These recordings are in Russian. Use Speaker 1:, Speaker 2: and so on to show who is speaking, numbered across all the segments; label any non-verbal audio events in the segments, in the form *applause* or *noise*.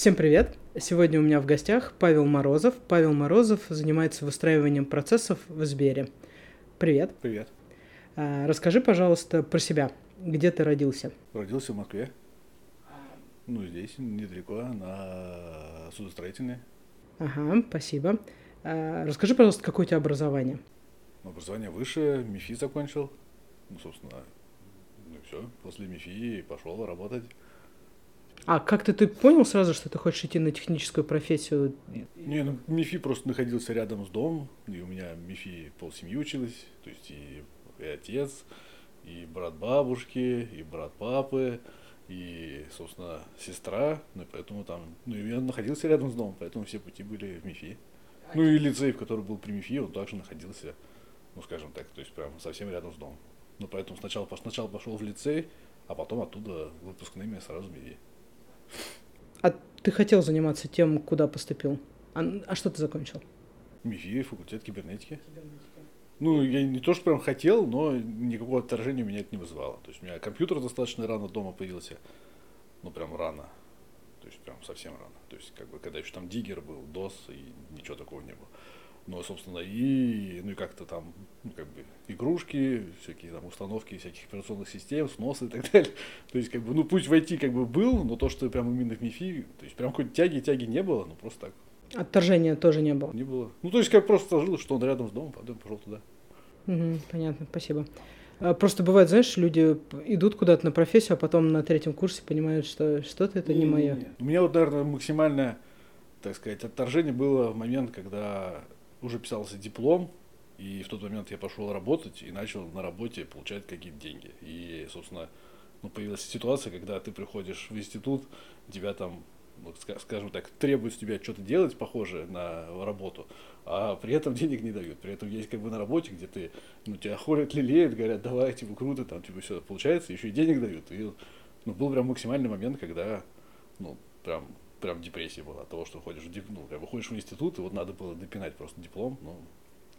Speaker 1: Всем привет! Сегодня у меня в гостях Павел Морозов. Павел Морозов занимается выстраиванием процессов в Сбере. Привет.
Speaker 2: Привет.
Speaker 1: А, расскажи, пожалуйста, про себя. Где ты родился?
Speaker 2: Родился в Москве. Ну, здесь, недалеко, на судостроительной.
Speaker 1: Ага, спасибо. А, расскажи, пожалуйста, какое у тебя образование?
Speaker 2: Образование выше, МИФИ закончил. Ну, собственно, ну и все. После МИФИ пошел работать.
Speaker 1: А как ты, понял сразу, что ты хочешь идти на техническую профессию?
Speaker 2: Не, ну МИФИ просто находился рядом с домом, и у меня МИФИ полсемьи училась, то есть и, и отец, и брат бабушки, и брат папы, и, собственно, сестра, ну поэтому там, ну я находился рядом с домом, поэтому все пути были в МИФИ. Ну и лицей, в который был при МИФИ, он также находился, ну скажем так, то есть прям совсем рядом с домом. Ну поэтому сначала, сначала пошел в лицей, а потом оттуда выпускными сразу в МИФИ.
Speaker 1: А ты хотел заниматься тем, куда поступил? А, а что ты закончил?
Speaker 2: МИФИ, факультет кибернетики. Ну, я не то, что прям хотел, но никакого отторжения меня это не вызывало. То есть у меня компьютер достаточно рано дома появился. Ну, прям рано. То есть прям совсем рано. То есть, как бы, когда еще там диггер был, DOS, и ничего такого не было. Ну, собственно, и, ну, и как-то там, ну, как бы, игрушки, всякие там установки всяких операционных систем, сносы и так *laughs* далее. То есть, как бы, ну, путь войти как бы был, но то, что прям именно в МИФИ, то есть, прям какой-то тяги-тяги не было, ну, просто так.
Speaker 1: Отторжения тоже не было?
Speaker 2: Не было. Ну, то есть, как просто сложилось, что он рядом с домом, потом пошел туда.
Speaker 1: Угу, понятно, спасибо. А, просто бывает, знаешь, люди идут куда-то на профессию, а потом на третьем курсе понимают, что что-то это не, не мое.
Speaker 2: У меня вот, наверное, максимальное, так сказать, отторжение было в момент, когда уже писался диплом, и в тот момент я пошел работать и начал на работе получать какие-то деньги. И, собственно, ну, появилась ситуация, когда ты приходишь в институт, тебя там, вот, скажем так, требуют с тебя что-то делать похожее на работу, а при этом денег не дают. При этом есть как бы на работе, где ты, ну, тебя холят, лелеют, говорят, давай, типа, круто, там, типа, все получается, еще и денег дают. И, ну, был прям максимальный момент, когда, ну, прям прям депрессия была от того, что ходишь в, ну, как бы ходишь в институт, и вот надо было допинать просто диплом, ну,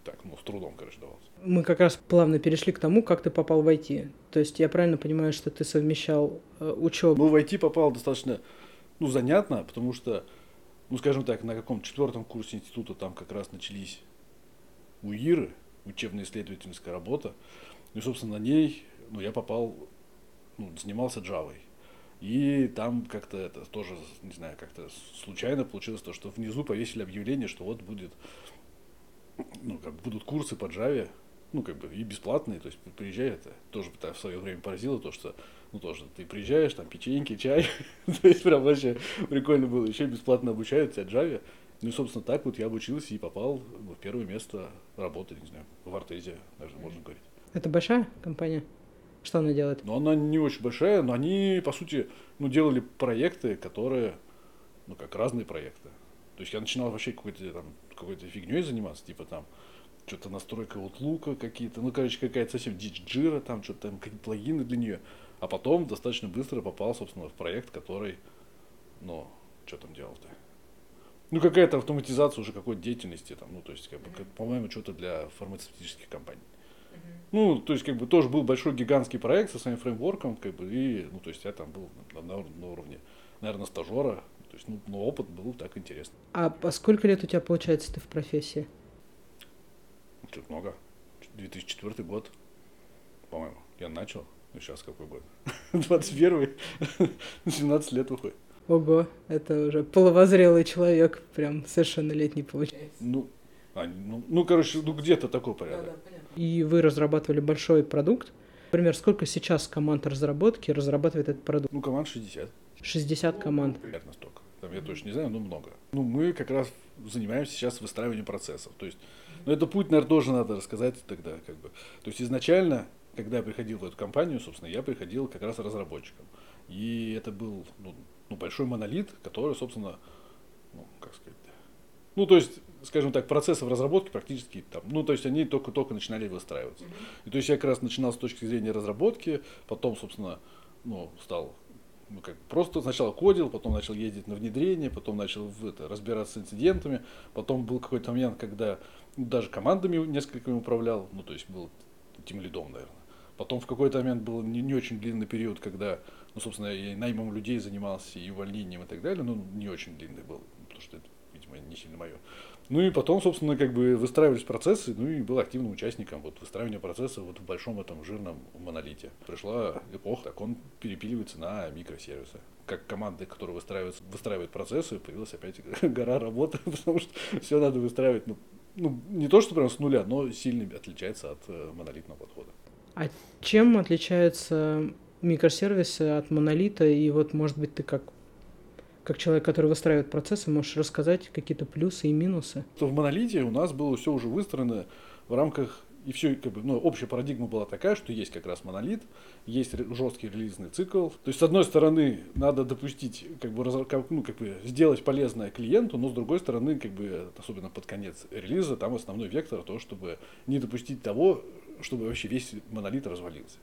Speaker 2: так, ну, с трудом, короче, давался.
Speaker 1: Мы как раз плавно перешли к тому, как ты попал в IT. То есть я правильно понимаю, что ты совмещал э, учебу?
Speaker 2: Ну, в IT попал достаточно, ну, занятно, потому что, ну, скажем так, на каком четвертом курсе института там как раз начались УИРы, учебно-исследовательская работа, ну, и, собственно, на ней, ну, я попал, ну, занимался Java. И там как-то это тоже, не знаю, как-то случайно получилось то, что внизу повесили объявление, что вот будет, ну, как будут курсы по Java, ну, как бы, и бесплатные, то есть приезжай, это тоже в свое время поразило то, что, ну, тоже ты приезжаешь, там, печеньки, чай, *laughs* то есть прям вообще прикольно было, еще бесплатно обучают тебя Java, ну собственно, так вот я обучился и попал в первое место работы, не знаю, в Артезе, даже можно говорить.
Speaker 1: Это большая компания? Что она делает?
Speaker 2: Ну, она не очень большая, но они, по сути, ну, делали проекты, которые, ну, как разные проекты. То есть я начинал вообще какой-то там, какой-то фигней заниматься, типа там, что-то настройка вот лука какие-то, ну, короче, какая-то совсем дичь джира, там что-то там, какие-то плагины для нее. А потом достаточно быстро попал, собственно, в проект, который, ну, что там делал-то? Ну, какая-то автоматизация уже какой-то деятельности, там, ну, то есть, как бы, по-моему, что-то для фармацевтических компаний. Ну, то есть, как бы тоже был большой гигантский проект со своим фреймворком, как бы, и, ну, то есть, я там был на, на, на уровне, наверное, стажера, то есть, ну, но опыт был так интересно.
Speaker 1: А по сколько лет у тебя, получается, ты в профессии?
Speaker 2: Чуть много. 2004 год, по-моему, я начал. Ну, сейчас какой год? *laughs* 21 17 *laughs* лет выходит.
Speaker 1: Ого, это уже половозрелый человек, прям совершеннолетний получается.
Speaker 2: Ну, а, ну, ну, короче, ну где-то такой порядок. Да, да,
Speaker 1: и вы разрабатывали большой продукт. Например, сколько сейчас команд разработки разрабатывает этот продукт?
Speaker 2: Ну, команд 60.
Speaker 1: 60 команд.
Speaker 2: Ну, примерно столько. Там я точно не знаю, но много. Ну, мы как раз занимаемся сейчас выстраиванием процессов. То есть, ну, это путь, наверное, тоже надо рассказать тогда, как бы. То есть, изначально, когда я приходил в эту компанию, собственно, я приходил как раз разработчиком. И это был ну, ну, большой монолит, который, собственно, ну, как сказать, ну, то есть, скажем так, процессов разработки практически там, ну, то есть они только-только начинали выстраиваться. И то есть я как раз начинал с точки зрения разработки, потом, собственно, ну, стал ну, как просто сначала кодил, потом начал ездить на внедрение, потом начал в это, разбираться с инцидентами, потом был какой-то момент, когда ну, даже командами несколькими управлял, ну, то есть был тем лидом, наверное. Потом в какой-то момент был не, не очень длинный период, когда, ну, собственно, я наймом людей занимался и увольнением и так далее, ну, не очень длинный был, потому что это, не сильно мое. Ну и потом, собственно, как бы выстраивались процессы, ну и был активным участником вот выстраивания процесса вот в большом этом жирном монолите. Пришла эпоха, так он перепиливается на микросервисы. Как команды, которые выстраивают, выстраивают процессы, появилась опять *laughs* гора работы, *laughs* потому что все надо выстраивать, ну, ну, не то, что прям с нуля, но сильно отличается от э, монолитного подхода.
Speaker 1: А чем отличаются микросервисы от монолита? И вот, может быть, ты как как человек, который выстраивает процессы, можешь рассказать какие-то плюсы и минусы?
Speaker 2: То в монолите у нас было все уже выстроено в рамках и все, как бы, ну, общая парадигма была такая, что есть как раз монолит, есть жесткий релизный цикл. То есть, с одной стороны, надо допустить, как бы, ну, как бы сделать полезное клиенту, но с другой стороны, как бы, особенно под конец релиза, там основной вектор то, чтобы не допустить того, чтобы вообще весь монолит развалился.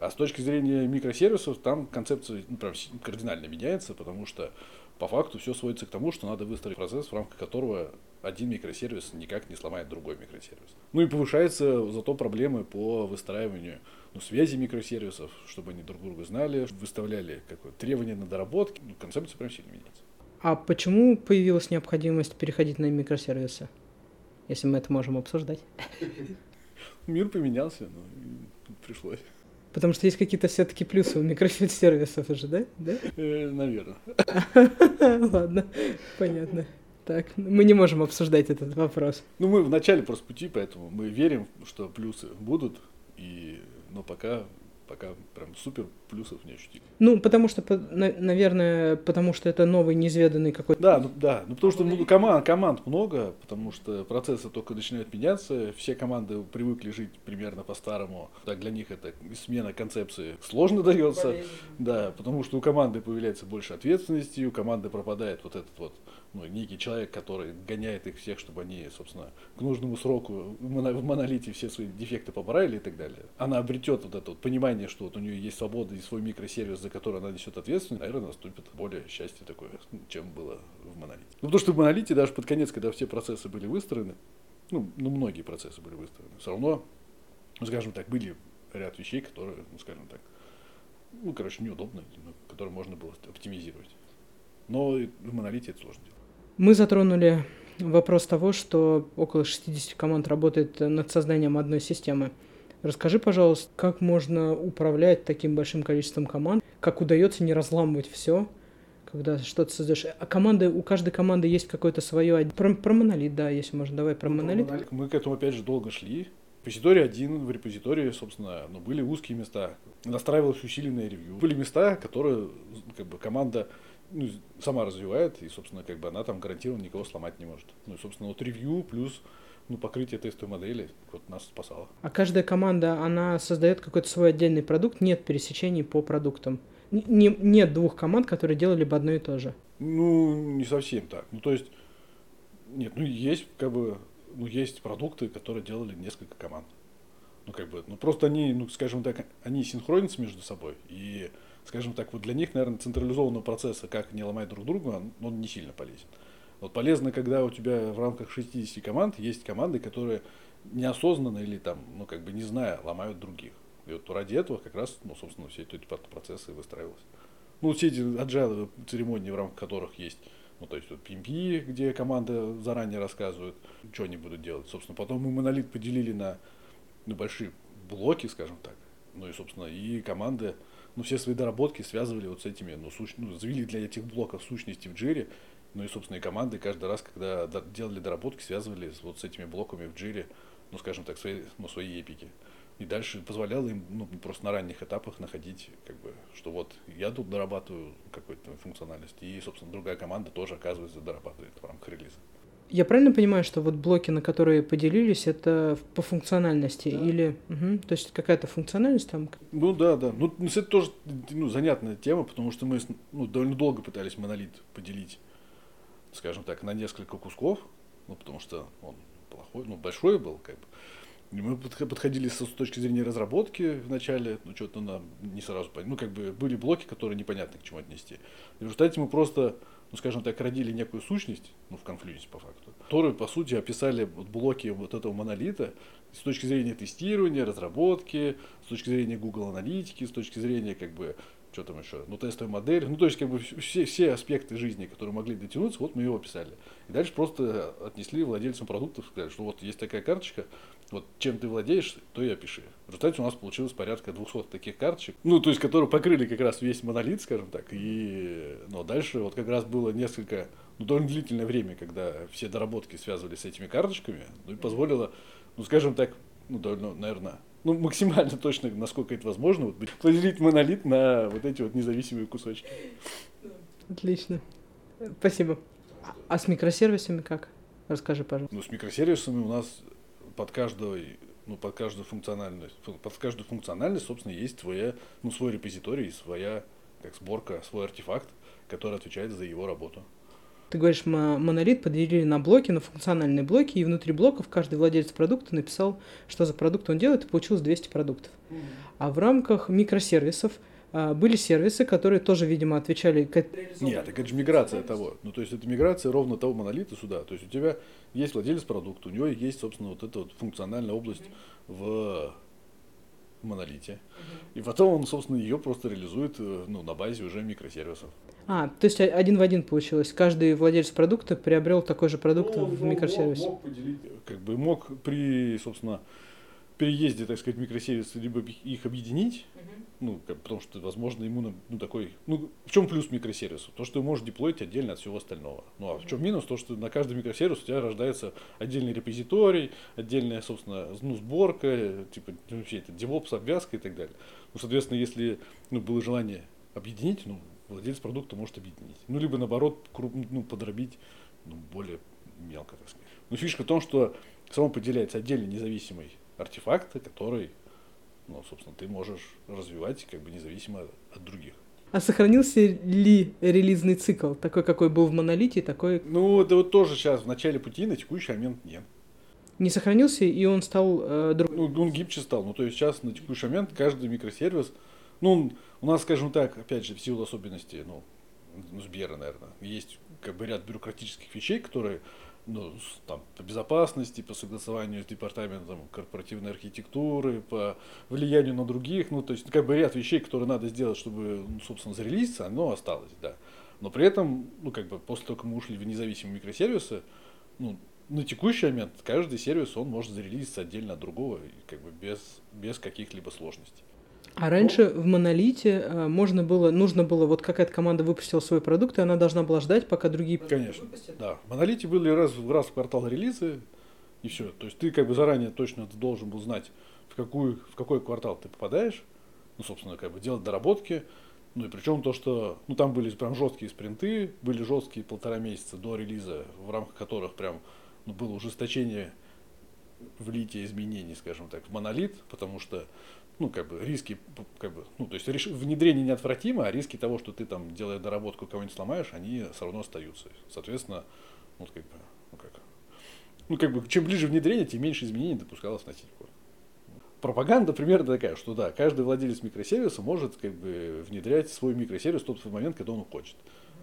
Speaker 2: А с точки зрения микросервисов, там концепция ну, прям кардинально меняется, потому что по факту все сводится к тому, что надо выстроить процесс, в рамках которого один микросервис никак не сломает другой микросервис. Ну и повышаются зато проблемы по выстраиванию ну, связи микросервисов, чтобы они друг друга знали, выставляли какое требование на доработки. Ну, концепция прям сильно меняется.
Speaker 1: А почему появилась необходимость переходить на микросервисы, если мы это можем обсуждать? *laughs*
Speaker 2: Мир поменялся, но пришлось.
Speaker 1: Потому что есть какие-то все-таки плюсы у микросервисов уже, да? да?
Speaker 2: Э, наверное. *laughs*
Speaker 1: Ладно, понятно. Так, мы не можем обсуждать этот вопрос.
Speaker 2: Ну, мы в начале просто пути, поэтому мы верим, что плюсы будут, и, но пока пока прям супер плюсов не ощутил.
Speaker 1: Ну, потому что, наверное, потому что это новый, неизведанный какой-то...
Speaker 2: Да, ну, да, ну потому что ну, команд, команд много, потому что процессы только начинают меняться, все команды привыкли жить примерно по-старому, так для них это смена концепции сложно дается, да, потому что у команды появляется больше ответственности, у команды пропадает вот этот вот ну, некий человек, который гоняет их всех, чтобы они, собственно, к нужному сроку в монолите все свои дефекты побрали и так далее. Она обретет вот это вот понимание, что вот у нее есть свобода и свой микросервис, за который она несет ответственность, наверное, наступит более счастье такое, чем было в монолите. Ну, потому что в монолите даже под конец, когда все процессы были выстроены, ну, ну многие процессы были выстроены, все равно, ну, скажем так, были ряд вещей, которые, ну, скажем так, ну, короче, неудобно, которые можно было оптимизировать. Но в монолите это сложно делать.
Speaker 1: Мы затронули вопрос того, что около 60 команд работает над созданием одной системы. Расскажи, пожалуйста, как можно управлять таким большим количеством команд, как удается не разламывать все, когда что-то создаешь. А команды, у каждой команды есть какое-то свое... Про, про монолит, да, если можно, давай про ну, монолит.
Speaker 2: Мы к этому, опять же, долго шли. Репозиторий один, в репозитории, собственно, ну, были узкие места. Настраивалось усиленное ревью. Были места, которые как бы, команда ну, сама развивает, и, собственно, как бы она там гарантированно никого сломать не может. Ну, и, собственно, вот ревью плюс ну, покрытие тестовой модели вот нас спасало.
Speaker 1: А каждая команда, она создает какой-то свой отдельный продукт, нет пересечений по продуктам? Не, нет двух команд, которые делали бы одно и то же?
Speaker 2: Ну, не совсем так. Ну, то есть, нет, ну, есть, как бы, ну, есть продукты, которые делали несколько команд. Ну, как бы, ну, просто они, ну, скажем так, они синхронятся между собой, и скажем так, вот для них, наверное, централизованного процесса, как не ломать друг друга, он, он не сильно полезен. Вот полезно, когда у тебя в рамках 60 команд есть команды, которые неосознанно или там, ну, как бы не зная, ломают других. И вот ради этого как раз, ну, собственно, все эти процессы выстраивались. Ну, все эти agile церемонии, в рамках которых есть ну, то есть вот PMP, где команда заранее рассказывает, что они будут делать. Собственно, потом мы монолит поделили на, на большие блоки, скажем так. Ну и, собственно, и команды ну, все свои доработки связывали вот с этими, ну, суч... ну, завели для этих блоков сущности в джире, ну и, собственно, и команды каждый раз, когда делали доработки, связывали вот с этими блоками в джире, ну, скажем так, свои, ну, свои эпики. И дальше позволяло им ну, просто на ранних этапах находить, как бы, что вот я тут дорабатываю какую-то функциональность, и, собственно, другая команда тоже, оказывается, дорабатывает в рамках релиза.
Speaker 1: Я правильно понимаю, что вот блоки, на которые поделились, это по функциональности да. или, угу, то есть какая-то функциональность там?
Speaker 2: Ну да, да. Ну это тоже ну, занятная тема, потому что мы ну, довольно долго пытались монолит поделить, скажем так, на несколько кусков, ну потому что он плохой, ну большой был, как бы. И мы подходили с точки зрения разработки вначале, ну что-то нам не сразу понятно. Ну как бы были блоки, которые непонятно к чему отнести. И в результате мы просто ну, скажем так, родили некую сущность, ну, в конфлюенсе по факту, которые, по сути, описали блоки вот этого монолита с точки зрения тестирования, разработки, с точки зрения Google аналитики, с точки зрения, как бы, что там еще, ну, тестовой модели, ну, то есть, как бы, все, все аспекты жизни, которые могли дотянуться, вот мы его описали. И дальше просто отнесли владельцам продуктов, сказали, что вот есть такая карточка, вот чем ты владеешь, то и опиши. В результате у нас получилось порядка 200 таких карточек, ну, то есть, которые покрыли как раз весь монолит, скажем так, и, но дальше вот как раз было несколько, ну, довольно длительное время, когда все доработки связывались с этими карточками, ну, и позволило, ну, скажем так, ну, довольно, наверное, ну, максимально *laughs* точно, насколько это возможно, вот, поделить монолит на вот эти вот независимые кусочки.
Speaker 1: Отлично. Спасибо. А с микросервисами как? Расскажи, пожалуйста.
Speaker 2: Ну, с микросервисами у нас под каждой ну, под каждую функциональность, под каждую функциональность, собственно, есть твоя, ну, свой репозиторий, своя как сборка, свой артефакт, который отвечает за его работу.
Speaker 1: Ты говоришь, монолит поделили на блоки, на функциональные блоки, и внутри блоков каждый владелец продукта написал, что за продукт он делает, и получилось 200 продуктов. А в рамках микросервисов а, были сервисы, которые тоже, видимо, отвечали...
Speaker 2: Нет, так это же миграция того. Ну, то есть, это миграция ровно того монолита сюда. То есть, у тебя есть владелец продукта, у него есть, собственно, вот эта вот функциональная область в монолите. И потом он, собственно, ее просто реализует э, ну, на базе уже микросервисов.
Speaker 1: А, то есть один в один получилось. Каждый владелец продукта приобрел такой же продукт ну, в микросервисе.
Speaker 2: Мог, мог поделить, как бы мог при, собственно, переезде, так сказать, микросервисы либо их объединить, uh-huh. ну, как, потому что, возможно, ему ну, такой, ну, в чем плюс микросервису? То, что ты можешь деплоить отдельно от всего остального. Ну, а в чем минус? То, что на каждый микросервис у тебя рождается отдельный репозиторий, отдельная, собственно, ну, сборка, типа, вообще, это DevOps, обвязка и так далее. Ну, соответственно, если, ну, было желание объединить, ну, владелец продукта может объединить. Ну, либо наоборот, круп, ну, подробить ну, более мелко, так сказать. Но фишка в том, что само поделяется отдельно независимый артефакт, который, ну, собственно, ты можешь развивать как бы независимо от других.
Speaker 1: А сохранился ли релизный цикл, такой, какой был в монолите, такой...
Speaker 2: Ну, это вот тоже сейчас в начале пути, на текущий момент нет.
Speaker 1: Не сохранился, и он стал э,
Speaker 2: друг... Ну, он гибче стал. Ну, то есть сейчас на текущий момент каждый микросервис, ну, у нас, скажем так, опять же, в силу особенностей, ну, ну, Сбера, наверное, есть как бы ряд бюрократических вещей, которые ну, там, по безопасности, по согласованию с департаментом корпоративной архитектуры, по влиянию на других, ну, то есть, как бы ряд вещей, которые надо сделать, чтобы, ну, собственно, зарелизиться, оно осталось, да. Но при этом, ну, как бы, после того, как мы ушли в независимые микросервисы, ну, на текущий момент каждый сервис, он может зарелизиться отдельно от другого, как бы без, без каких-либо сложностей.
Speaker 1: А раньше в монолите э, можно было, нужно было, вот какая-то команда выпустила свой продукт, и она должна была ждать, пока другие
Speaker 2: Конечно, выпустят. да. В монолите были раз, раз в квартал релизы, и все. То есть ты как бы заранее точно должен был знать, в, какую, в какой квартал ты попадаешь, ну, собственно, как бы делать доработки, ну и причем то, что, ну там были прям жесткие спринты, были жесткие полтора месяца до релиза, в рамках которых прям ну, было ужесточение влития изменений, скажем так, в монолит, потому что ну, как бы, риски, как бы, ну, то есть реш... внедрение неотвратимо, а риски того, что ты там, делая доработку, кого-нибудь сломаешь, они все равно остаются. Соответственно, вот как бы, ну, как, ну, как бы, чем ближе внедрение, тем меньше изменений допускалось на сеть Пропаганда примерно такая, что да, каждый владелец микросервиса может как бы внедрять свой микросервис в тот момент, когда он хочет.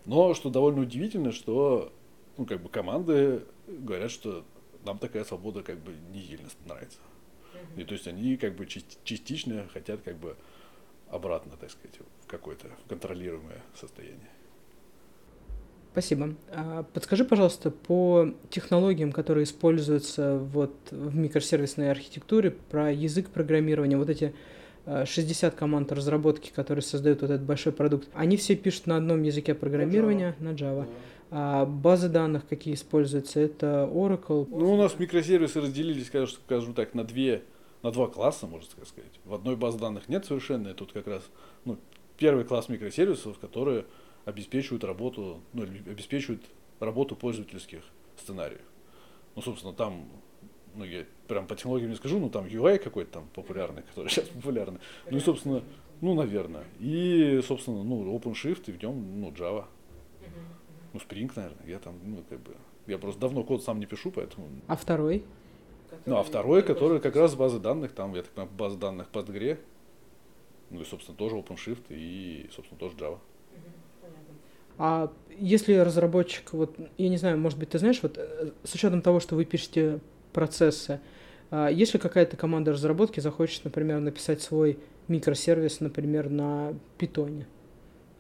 Speaker 2: Но что довольно удивительно, что ну, как бы команды говорят, что нам такая свобода как бы не сильно нравится. И то есть они как бы частично хотят как бы обратно, так сказать, в какое-то контролируемое состояние.
Speaker 1: Спасибо. А подскажи, пожалуйста, по технологиям, которые используются вот в микросервисной архитектуре, про язык программирования, вот эти 60 а, команд разработки, которые создают вот этот большой продукт, они все пишут на одном языке программирования, на Java. На Java. А базы данных, какие используются, это Oracle.
Speaker 2: Ну, у нас микросервисы разделились, скажем так, на две на два класса, можно сказать. В одной базе данных нет совершенно, тут как раз ну, первый класс микросервисов, которые обеспечивают работу, ну, обеспечивают работу пользовательских сценариев. Ну, собственно, там, ну, я прям по технологиям не скажу, ну, там UI какой-то там популярный, *laughs* который сейчас популярный. Ну, и, собственно, ну, наверное. И, собственно, ну, OpenShift и в нем, ну, Java. Ну, Spring, наверное. Я там, ну, как бы, я просто давно код сам не пишу, поэтому...
Speaker 1: А второй?
Speaker 2: Ну, а второй, который как раз базы данных, там, я так понимаю, база данных Postgre, ну и, собственно, тоже OpenShift и, собственно, тоже Java.
Speaker 1: А если разработчик, вот, я не знаю, может быть, ты знаешь, вот э, с учетом того, что вы пишете процессы, а если какая-то команда разработки захочет, например, написать свой микросервис, например, на питоне,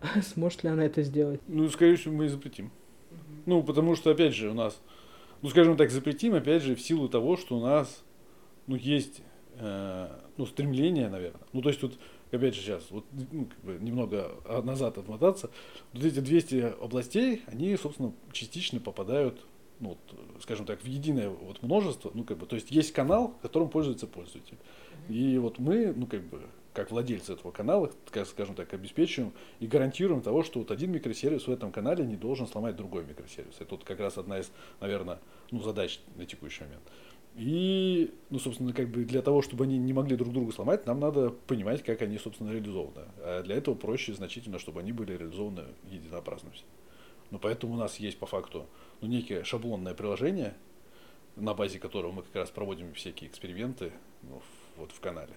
Speaker 1: *laughs* сможет ли она это сделать?
Speaker 2: Ну, скорее всего, мы запретим. Ну, потому что, опять же, у нас, ну, скажем так, запретим, опять же, в силу того, что у нас, ну, есть, э, ну, стремление, наверное. Ну, то есть тут, опять же, сейчас, вот, ну, как бы немного назад отмотаться, вот эти 200 областей, они, собственно, частично попадают, ну, вот, скажем так, в единое вот множество, ну, как бы, то есть есть канал, которым пользуется пользователь. И вот мы, ну, как бы, как владельцы этого канала, скажем так, обеспечиваем и гарантируем того, что вот один микросервис в этом канале не должен сломать другой микросервис. Это вот как раз одна из, наверное, ну, задач на текущий момент. И, ну, собственно, как бы для того, чтобы они не могли друг друга сломать, нам надо понимать, как они, собственно, реализованы. А для этого проще значительно, чтобы они были реализованы единообразно все. Ну, поэтому у нас есть по факту ну, некое шаблонное приложение, на базе которого мы как раз проводим всякие эксперименты ну, вот в канале.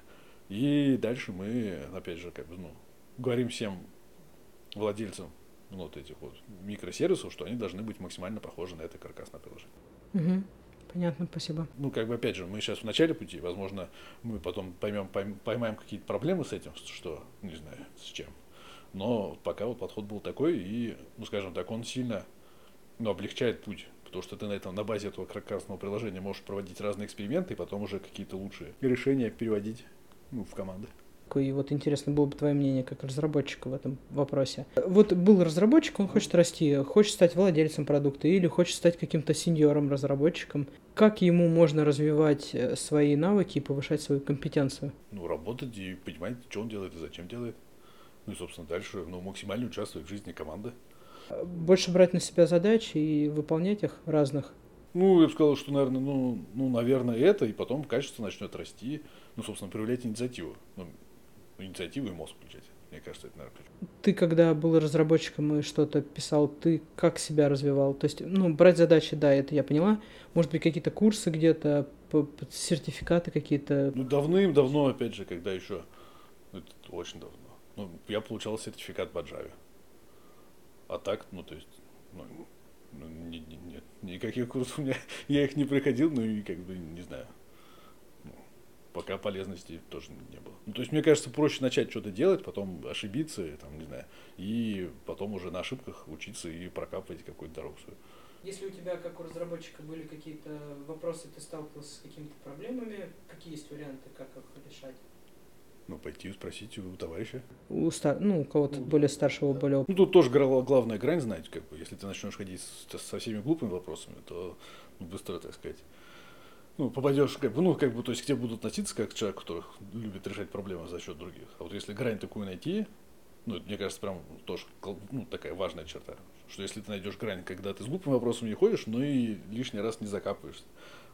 Speaker 2: И дальше мы, опять же, как бы, ну, говорим всем владельцам ну, вот этих вот микросервисов, что они должны быть максимально похожи на это каркасное приложение.
Speaker 1: Угу. Понятно, спасибо.
Speaker 2: Ну, как бы, опять же, мы сейчас в начале пути, возможно, мы потом поймем, поймаем какие-то проблемы с этим, что, не знаю, с чем. Но пока вот подход был такой, и, ну, скажем так, он сильно ну, облегчает путь потому что ты на этом на базе этого каркасного приложения можешь проводить разные эксперименты и потом уже какие-то лучшие решения переводить ну, в команды.
Speaker 1: И вот интересно было бы твое мнение как разработчика в этом вопросе. Вот был разработчик, он хочет расти, хочет стать владельцем продукта или хочет стать каким-то сеньором разработчиком. Как ему можно развивать э, свои навыки и повышать свою компетенцию?
Speaker 2: Ну, работать и понимать, что он делает и зачем делает. Ну и, собственно, дальше ну, максимально участвовать в жизни команды.
Speaker 1: Больше брать на себя задачи и выполнять их разных.
Speaker 2: Ну, я бы сказал, что, наверное, ну, ну, наверное, это, и потом качество начнет расти ну, собственно, проявлять инициативу. Ну, инициативу и мозг включать. Мне кажется, это, наверное, ключ.
Speaker 1: Ты, когда был разработчиком и что-то писал, ты как себя развивал? То есть, ну, брать задачи, да, это я поняла. Может быть, какие-то курсы где-то, сертификаты какие-то?
Speaker 2: Ну, давным-давно, опять же, когда еще, это очень давно. Ну, я получал сертификат по Java. А так, ну, то есть, ну, ну, не, не, нет, никаких курсов у меня, *laughs* я их не проходил, ну и как бы, не знаю, пока полезности тоже не было. Ну, то есть, мне кажется, проще начать что-то делать, потом ошибиться, там, не знаю, и потом уже на ошибках учиться и прокапывать какую-то дорогу свою.
Speaker 1: Если у тебя, как у разработчика, были какие-то вопросы, ты сталкивался с какими-то проблемами, какие есть варианты, как их решать?
Speaker 2: Ну, пойти спросить у товарища.
Speaker 1: У стар... Ну, у кого-то ну, более старшего, более...
Speaker 2: Ну, тут тоже главная грань знать, как бы, если ты начнешь ходить со всеми глупыми вопросами, то ну, быстро, так сказать, ну, попадешь, как бы, ну, как бы, то есть к тебе будут относиться как к человеку, который любит решать проблемы за счет других. А вот если грань такую найти, ну, это, мне кажется, прям тоже ну, такая важная черта, что если ты найдешь грань, когда ты с глупым вопросом не ходишь, но и лишний раз не закапываешься.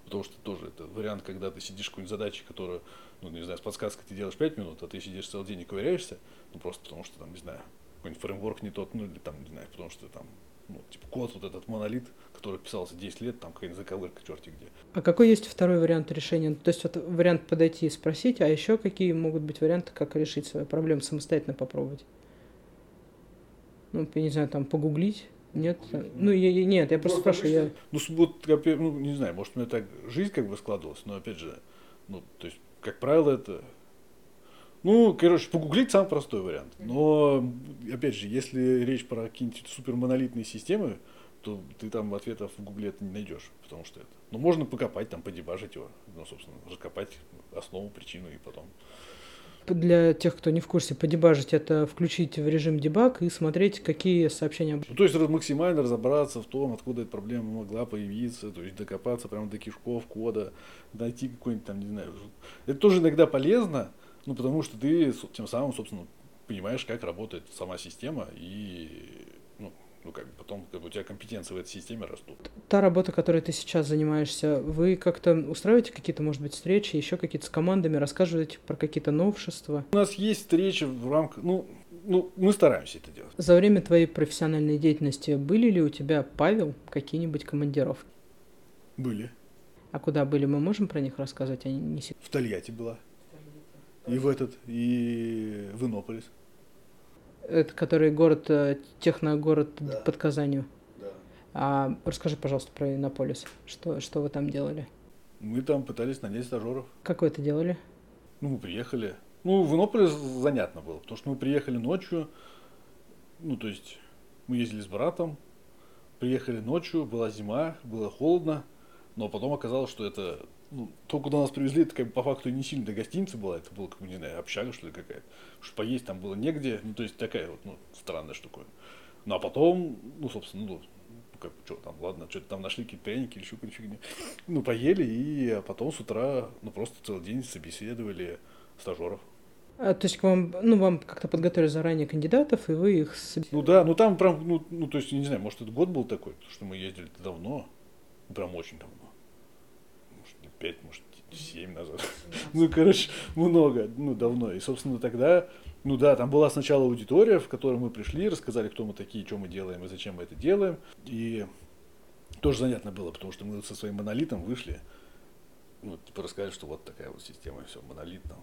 Speaker 2: Потому что тоже это вариант, когда ты сидишь какую-нибудь задачу, которую, ну, не знаю, с подсказкой ты делаешь 5 минут, а ты сидишь целый день и ковыряешься, ну, просто потому что, там, не знаю, какой-нибудь фреймворк не тот, ну, или там, не знаю, потому что там ну, типа код вот этот монолит, который писался 10 лет, там какая-нибудь заковырка черти где.
Speaker 1: А какой есть второй вариант решения? То есть вот вариант подойти и спросить, а еще какие могут быть варианты, как решить свою проблему, самостоятельно попробовать? Ну, я не знаю, там погуглить, нет? Ну, я, нет, я просто спрашиваю. Я...
Speaker 2: Ну, вот, ну, не знаю, может, у меня так жизнь как бы складывалась, но опять же, ну, то есть, как правило, это ну, короче, погуглить самый простой вариант. Но, опять же, если речь про какие-нибудь супермонолитные системы, то ты там ответов в гугле это не найдешь, потому что это. Ну, можно покопать, там, подебажить его, ну, собственно, раскопать основу, причину и потом.
Speaker 1: Для тех, кто не в курсе, подебажить это включить в режим дебаг и смотреть, какие сообщения.
Speaker 2: Ну, то есть максимально разобраться в том, откуда эта проблема могла появиться, то есть докопаться прямо до кишков кода, найти какой-нибудь там, не знаю. Это тоже иногда полезно, ну, потому что ты тем самым, собственно, понимаешь, как работает сама система, и ну, ну как бы потом как бы, у тебя компетенции в этой системе растут.
Speaker 1: Та работа, которой ты сейчас занимаешься, вы как-то устраиваете какие-то, может быть, встречи, еще какие-то с командами, рассказываете про какие-то новшества?
Speaker 2: У нас есть встречи в рамках, ну, ну, мы стараемся это делать.
Speaker 1: За время твоей профессиональной деятельности были ли у тебя, Павел, какие-нибудь командировки?
Speaker 2: Были.
Speaker 1: А куда были, мы можем про них рассказать? Они не...
Speaker 2: В Тольятти была. И в этот, и в Иннополис.
Speaker 1: Это который город, э, техногород
Speaker 2: Да.
Speaker 1: под Казанью. А расскажи, пожалуйста, про Иннополис. Что, что вы там делали?
Speaker 2: Мы там пытались нанять стажеров.
Speaker 1: Как вы это делали?
Speaker 2: Ну, мы приехали. Ну, в Иннополис занятно было, потому что мы приехали ночью. Ну, то есть, мы ездили с братом, приехали ночью, была зима, было холодно, но потом оказалось, что это, ну, то, куда нас привезли, это как бы по факту не сильно до гостиницы была, это было, как, бы, не знаю, общага, что ли, какая-то. Что поесть там было негде, ну, то есть, такая вот, ну, странная штука. Ну, а потом, ну, собственно, ну, как, что там, ладно, что-то там нашли какие-то пряники или еще какую-то фигню. Ну, поели, и потом с утра, ну, просто целый день собеседовали стажеров.
Speaker 1: А, то есть к вам, ну, вам как-то подготовили заранее кандидатов, и вы их...
Speaker 2: Ну да, ну там прям, ну, ну то есть, не знаю, может, это год был такой, потому что мы ездили давно, ну, прям очень давно. Может, лет пять, может, семь назад. Ну, короче, много, ну, давно. И, собственно, тогда, ну да, там была сначала аудитория, в которой мы пришли, рассказали, кто мы такие, что мы делаем и зачем мы это делаем. И тоже занятно было, потому что мы со своим монолитом вышли, ну, типа рассказали, что вот такая вот система, все, монолит, там,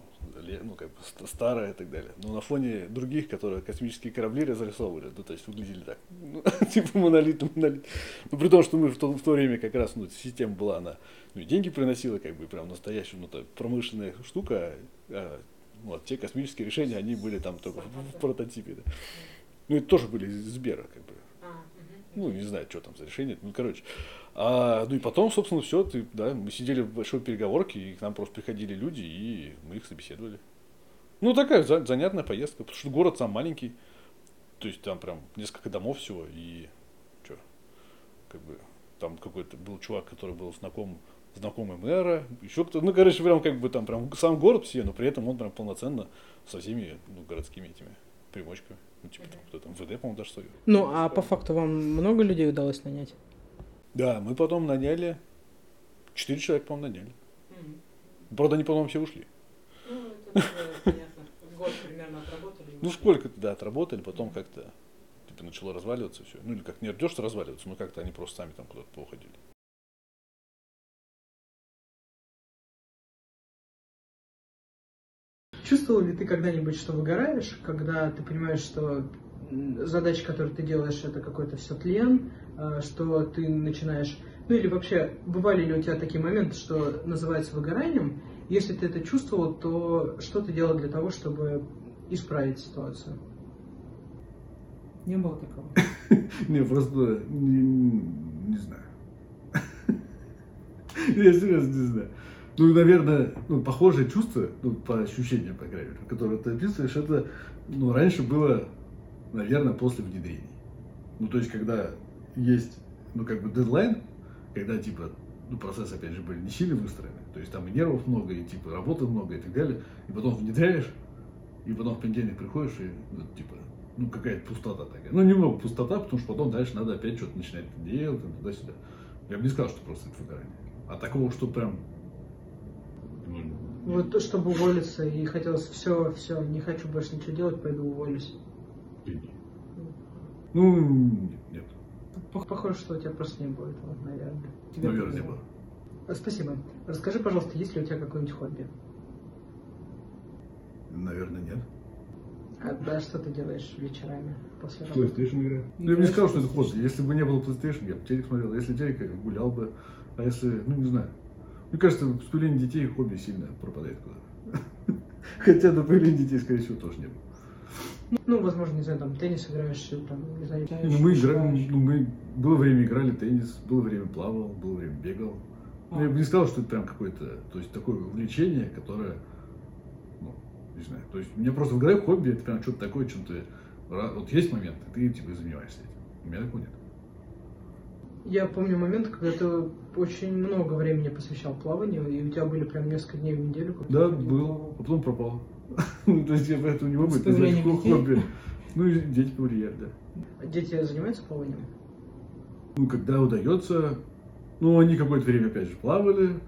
Speaker 2: ну, как бы ст- старая и так далее. Но на фоне других, которые космические корабли разрисовывали, ну, то есть выглядели так, ну, *laughs* типа монолит, монолит. Ну, при том, что мы в то, в то время как раз, ну, система была, она, ну, деньги приносила, как бы, прям настоящая, ну, то промышленная штука, а, вот, те космические решения, они были там только в, прототипе, да. Ну, это тоже были из Сбера, как бы. Ну, не знаю, что там за решение. Ну, короче. А, ну и потом, собственно, все, ты, да, мы сидели в большой переговорке, и к нам просто приходили люди, и мы их собеседовали. Ну, такая за- занятная поездка, потому что город сам маленький, то есть там прям несколько домов всего, и что, как бы, там какой-то был чувак, который был знаком, знакомый мэра, еще кто ну, короче, прям как бы там прям сам город все, но при этом он прям полноценно со всеми, ну, городскими этими примочками. Ну, типа там, кто там, ВД, по-моему, даже свою.
Speaker 1: Ну, а по факту вам много людей удалось нанять?
Speaker 2: Да, мы потом наняли, четыре человека, по-моему, наняли. Правда, они потом все ушли.
Speaker 1: Ну, это понятно. Год примерно отработали.
Speaker 2: Ну, сколько-то, да, отработали, потом как-то типа, начало разваливаться все. Ну, или как не ждешь, что разваливаться, но как-то они просто сами там куда-то поуходили.
Speaker 1: Чувствовал ли ты когда-нибудь, что выгораешь, когда ты понимаешь, что м, задача, которую ты делаешь, это какой-то все тлен, а, что ты начинаешь... Ну или вообще, бывали ли у тебя такие моменты, что называется выгоранием? Если ты это чувствовал, то что ты делал для того, чтобы исправить ситуацию? Не было такого. *laughs*
Speaker 3: Не, просто не, не знаю. *laughs* Я серьезно не знаю. Ну, наверное, ну, похожее чувство, ну, по ощущениям, по крайней мере, которое ты описываешь, это, ну, раньше было, наверное, после внедрений. Ну, то есть, когда есть, ну, как бы дедлайн, когда, типа, ну, процессы, опять же, были не сильно выстроены, то есть, там и нервов много, и, типа, работы много, и так далее, и потом внедряешь, и потом в понедельник приходишь, и, ну, типа, ну, какая-то пустота такая. Ну, немного пустота, потому что потом дальше надо опять что-то начинать делать, туда-сюда. Я бы не сказал, что просто это выгорание. А такого, что прям... ну,
Speaker 1: Вот то, чтобы уволиться, и хотелось все, все, не хочу больше ничего делать, пойду уволюсь.
Speaker 3: Ну, нет, нет.
Speaker 1: Пох- Похоже, что у тебя просто не было этого, наверное. Тебе
Speaker 3: Наверное, не
Speaker 1: повезло.
Speaker 3: было.
Speaker 1: А, Спасибо. Расскажи, пожалуйста, есть ли у тебя какое-нибудь хобби?
Speaker 3: Наверное, нет.
Speaker 1: А, да, что ты делаешь вечерами после работы?
Speaker 3: PlayStation играю. Ну, я бы не сказал, что это хобби. Если бы не было PlayStation, я бы телек смотрел. Если телек, я гулял бы. А если, ну, не знаю. Мне кажется, появлением детей хобби сильно пропадает куда-то. *laughs* Хотя до появления детей, скорее всего, тоже не было.
Speaker 1: Ну, возможно, не знаю, там теннис играешь, там, не знаю,
Speaker 3: Ну, мы играем,
Speaker 1: играешь.
Speaker 3: ну, мы было время играли в теннис, было время плавал, было время бегал. Ну, я бы не сказал, что это прям какое-то, то есть такое увлечение, которое, ну, не знаю, то есть у меня просто в голове хобби, это прям что-то такое, чем ты, ра- вот есть момент, и ты типа занимаешься этим. У меня такого нет.
Speaker 1: Я помню момент, когда ты очень много времени посвящал плаванию, и у тебя были прям несколько дней в неделю.
Speaker 3: Да,
Speaker 1: ты ходил
Speaker 3: был,
Speaker 1: плавал.
Speaker 3: а потом пропал. *laughs* Ну, То есть я поэтому не могу
Speaker 1: С
Speaker 3: это назвать
Speaker 1: появлением
Speaker 3: хо-
Speaker 1: детей?
Speaker 3: хобби. Ну и дети повлияли, да.
Speaker 1: А Дети занимаются плаванием?
Speaker 3: Ну, когда удается, ну, они какое-то время, опять же, плавали,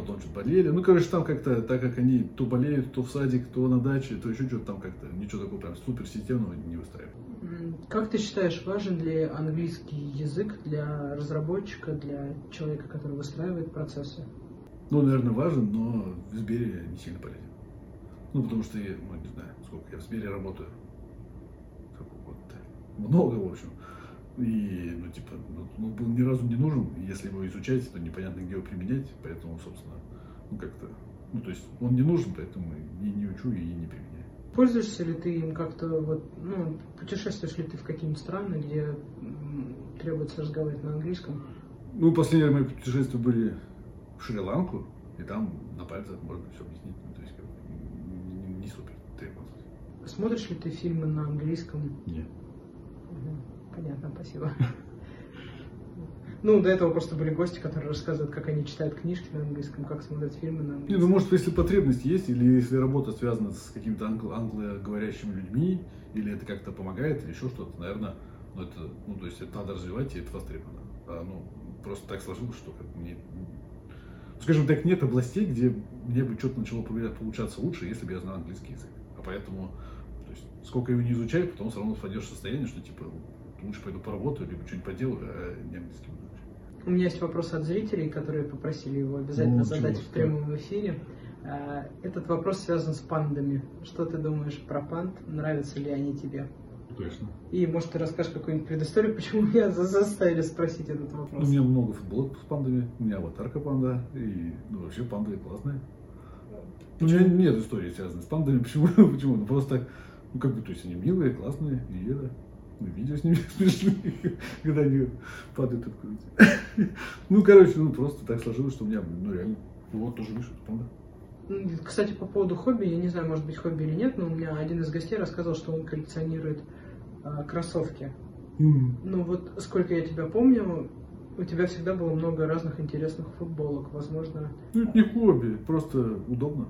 Speaker 3: потом что-то болели. Ну, короче, там как-то, так как они то болеют, то в садик, то на даче, то еще что-то там как-то, ничего такого прям суперсистемного не выстраивают.
Speaker 1: Как ты считаешь, важен ли английский язык для разработчика, для человека, который выстраивает процессы?
Speaker 3: Ну, наверное, важен, но в Сбере не сильно полезен. Ну, потому что, я, ну, не знаю, сколько я в Сбере работаю.
Speaker 2: много, в общем. И, ну, типа, ну, он был ни разу не нужен, если его изучать, то непонятно, где его применять, поэтому, собственно, ну, как-то, ну, то есть он не нужен, поэтому и не учу, и не применяю.
Speaker 1: Пользуешься ли ты им как-то, вот, ну, путешествуешь ли ты в какие-нибудь страны, где требуется разговаривать на английском?
Speaker 2: Ну, последние мои путешествия были в Шри-Ланку, и там на пальцах можно все объяснить, ну, то есть как, не, не супер требовалось.
Speaker 1: Смотришь ли ты фильмы на английском?
Speaker 2: Нет.
Speaker 1: Понятно, спасибо. Ну, до этого просто были гости, которые рассказывают, как они читают книжки на английском, как смотрят фильмы на английском.
Speaker 2: Не, ну может, если потребность есть, или если работа связана с какими-то англ- англоговорящими людьми, или это как-то помогает, или еще что-то, наверное, ну, это, ну, то есть это надо развивать, и это востребовано. А, ну, просто так сложилось, что как мне, скажем так, нет областей, где мне бы что-то начало получаться лучше, если бы я знал английский язык. А поэтому, то есть, сколько его не изучаю, потом все равно впадешь в состояние, что типа лучше пойду поработаю, либо что-нибудь поделаю, а не английский буду.
Speaker 1: У меня есть вопрос от зрителей, которые попросили его обязательно
Speaker 2: Ну,
Speaker 1: задать
Speaker 2: чего,
Speaker 1: в прямом эфире. А, Этот вопрос связан с пандами. Что ты думаешь про панд? Нравятся ли они тебе?
Speaker 2: Точно.
Speaker 1: И, может, ты расскажешь какую-нибудь предысторию, почему меня за- заставили спросить этот
Speaker 2: Ну,
Speaker 1: вопрос?
Speaker 2: у меня много футболок с пандами, у меня аватарка панда, и ну, вообще панды классные. Ну, У меня нет истории, связанной с пандами. *laughs* Почему? Почему? Ну просто так, ну как бы, то есть они милые, классные, и это, ну, видео с ними *laughs* смешные, когда они падают откуда-то. *laughs* Ну, короче, ну просто так сложилось, что у меня, ну реально, вот тоже вышел панда.
Speaker 1: М, Кстати, по поводу хобби, я не знаю, может быть, хобби или нет, но у меня один из гостей рассказал, что он коллекционирует а, кроссовки. Ну вот, сколько я тебя помню, у тебя всегда было много разных интересных футболок, возможно.
Speaker 2: Ну, это не хобби, просто удобно.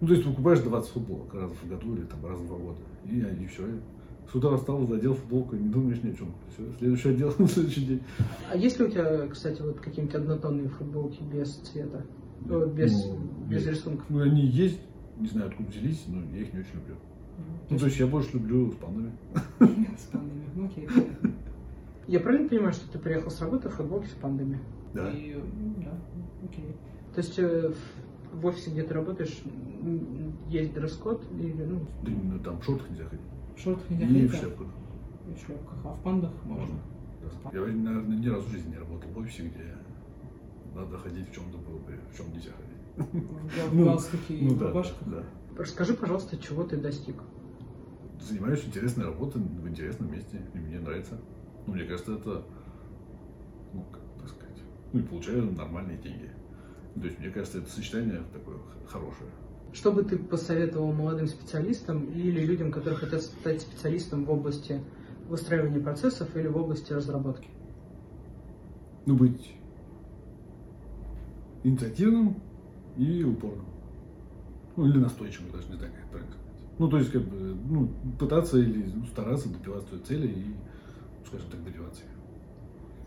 Speaker 2: Ну, то есть покупаешь 20 футболок раз в году или там раз в два года, и, и все. С утра встал, задел футболку, не думаешь ни о чем. Все, следующий отдел на следующий день.
Speaker 1: А есть ли у тебя, кстати, вот какие-нибудь однотонные футболки без цвета? Э, без,
Speaker 2: Ну,
Speaker 1: без
Speaker 2: нет.
Speaker 1: рисунков?
Speaker 2: Ну, они есть, не знаю, откуда взялись, но я их не очень люблю. Ну, то есть я больше люблю с пандами.
Speaker 1: С пандами. Ну, окей. Я правильно понимаю, что ты приехал с работы в футболке с пандами?
Speaker 2: Да.
Speaker 1: И, м, да, окей. То есть э, в- офисе, где ты работаешь, есть дресс-код или, ну,
Speaker 2: Да именно там в шортах нельзя ходить.
Speaker 1: Нельзя
Speaker 2: И в шляпках.
Speaker 1: И в шляпках, а в пандах можно?
Speaker 2: Да. Я, наверное, ни разу в жизни не работал в офисе, где надо ходить в чем-то было бы, в чем нельзя ходить. *laughs*
Speaker 1: В
Speaker 2: Ну,
Speaker 1: галстуке и
Speaker 2: Ну
Speaker 1: в
Speaker 2: да,
Speaker 1: рубашках?
Speaker 2: да.
Speaker 1: Расскажи, пожалуйста, чего ты достиг?
Speaker 2: Занимаюсь интересной работой в интересном месте, и мне нравится. Ну, мне кажется, это, ну, как так сказать, ну, и получаю нормальные деньги. То есть, мне кажется, это сочетание такое хорошее.
Speaker 1: Что бы ты посоветовал молодым специалистам или людям, которые хотят стать специалистом в области выстраивания процессов или в области разработки?
Speaker 2: Ну, быть инициативным и упорным. Ну, или настойчивым, даже не знаю, как правильно сказать. Ну, то есть, как бы, ну, пытаться или ну, стараться добиваться своей цели и, скажем так, добиваться их.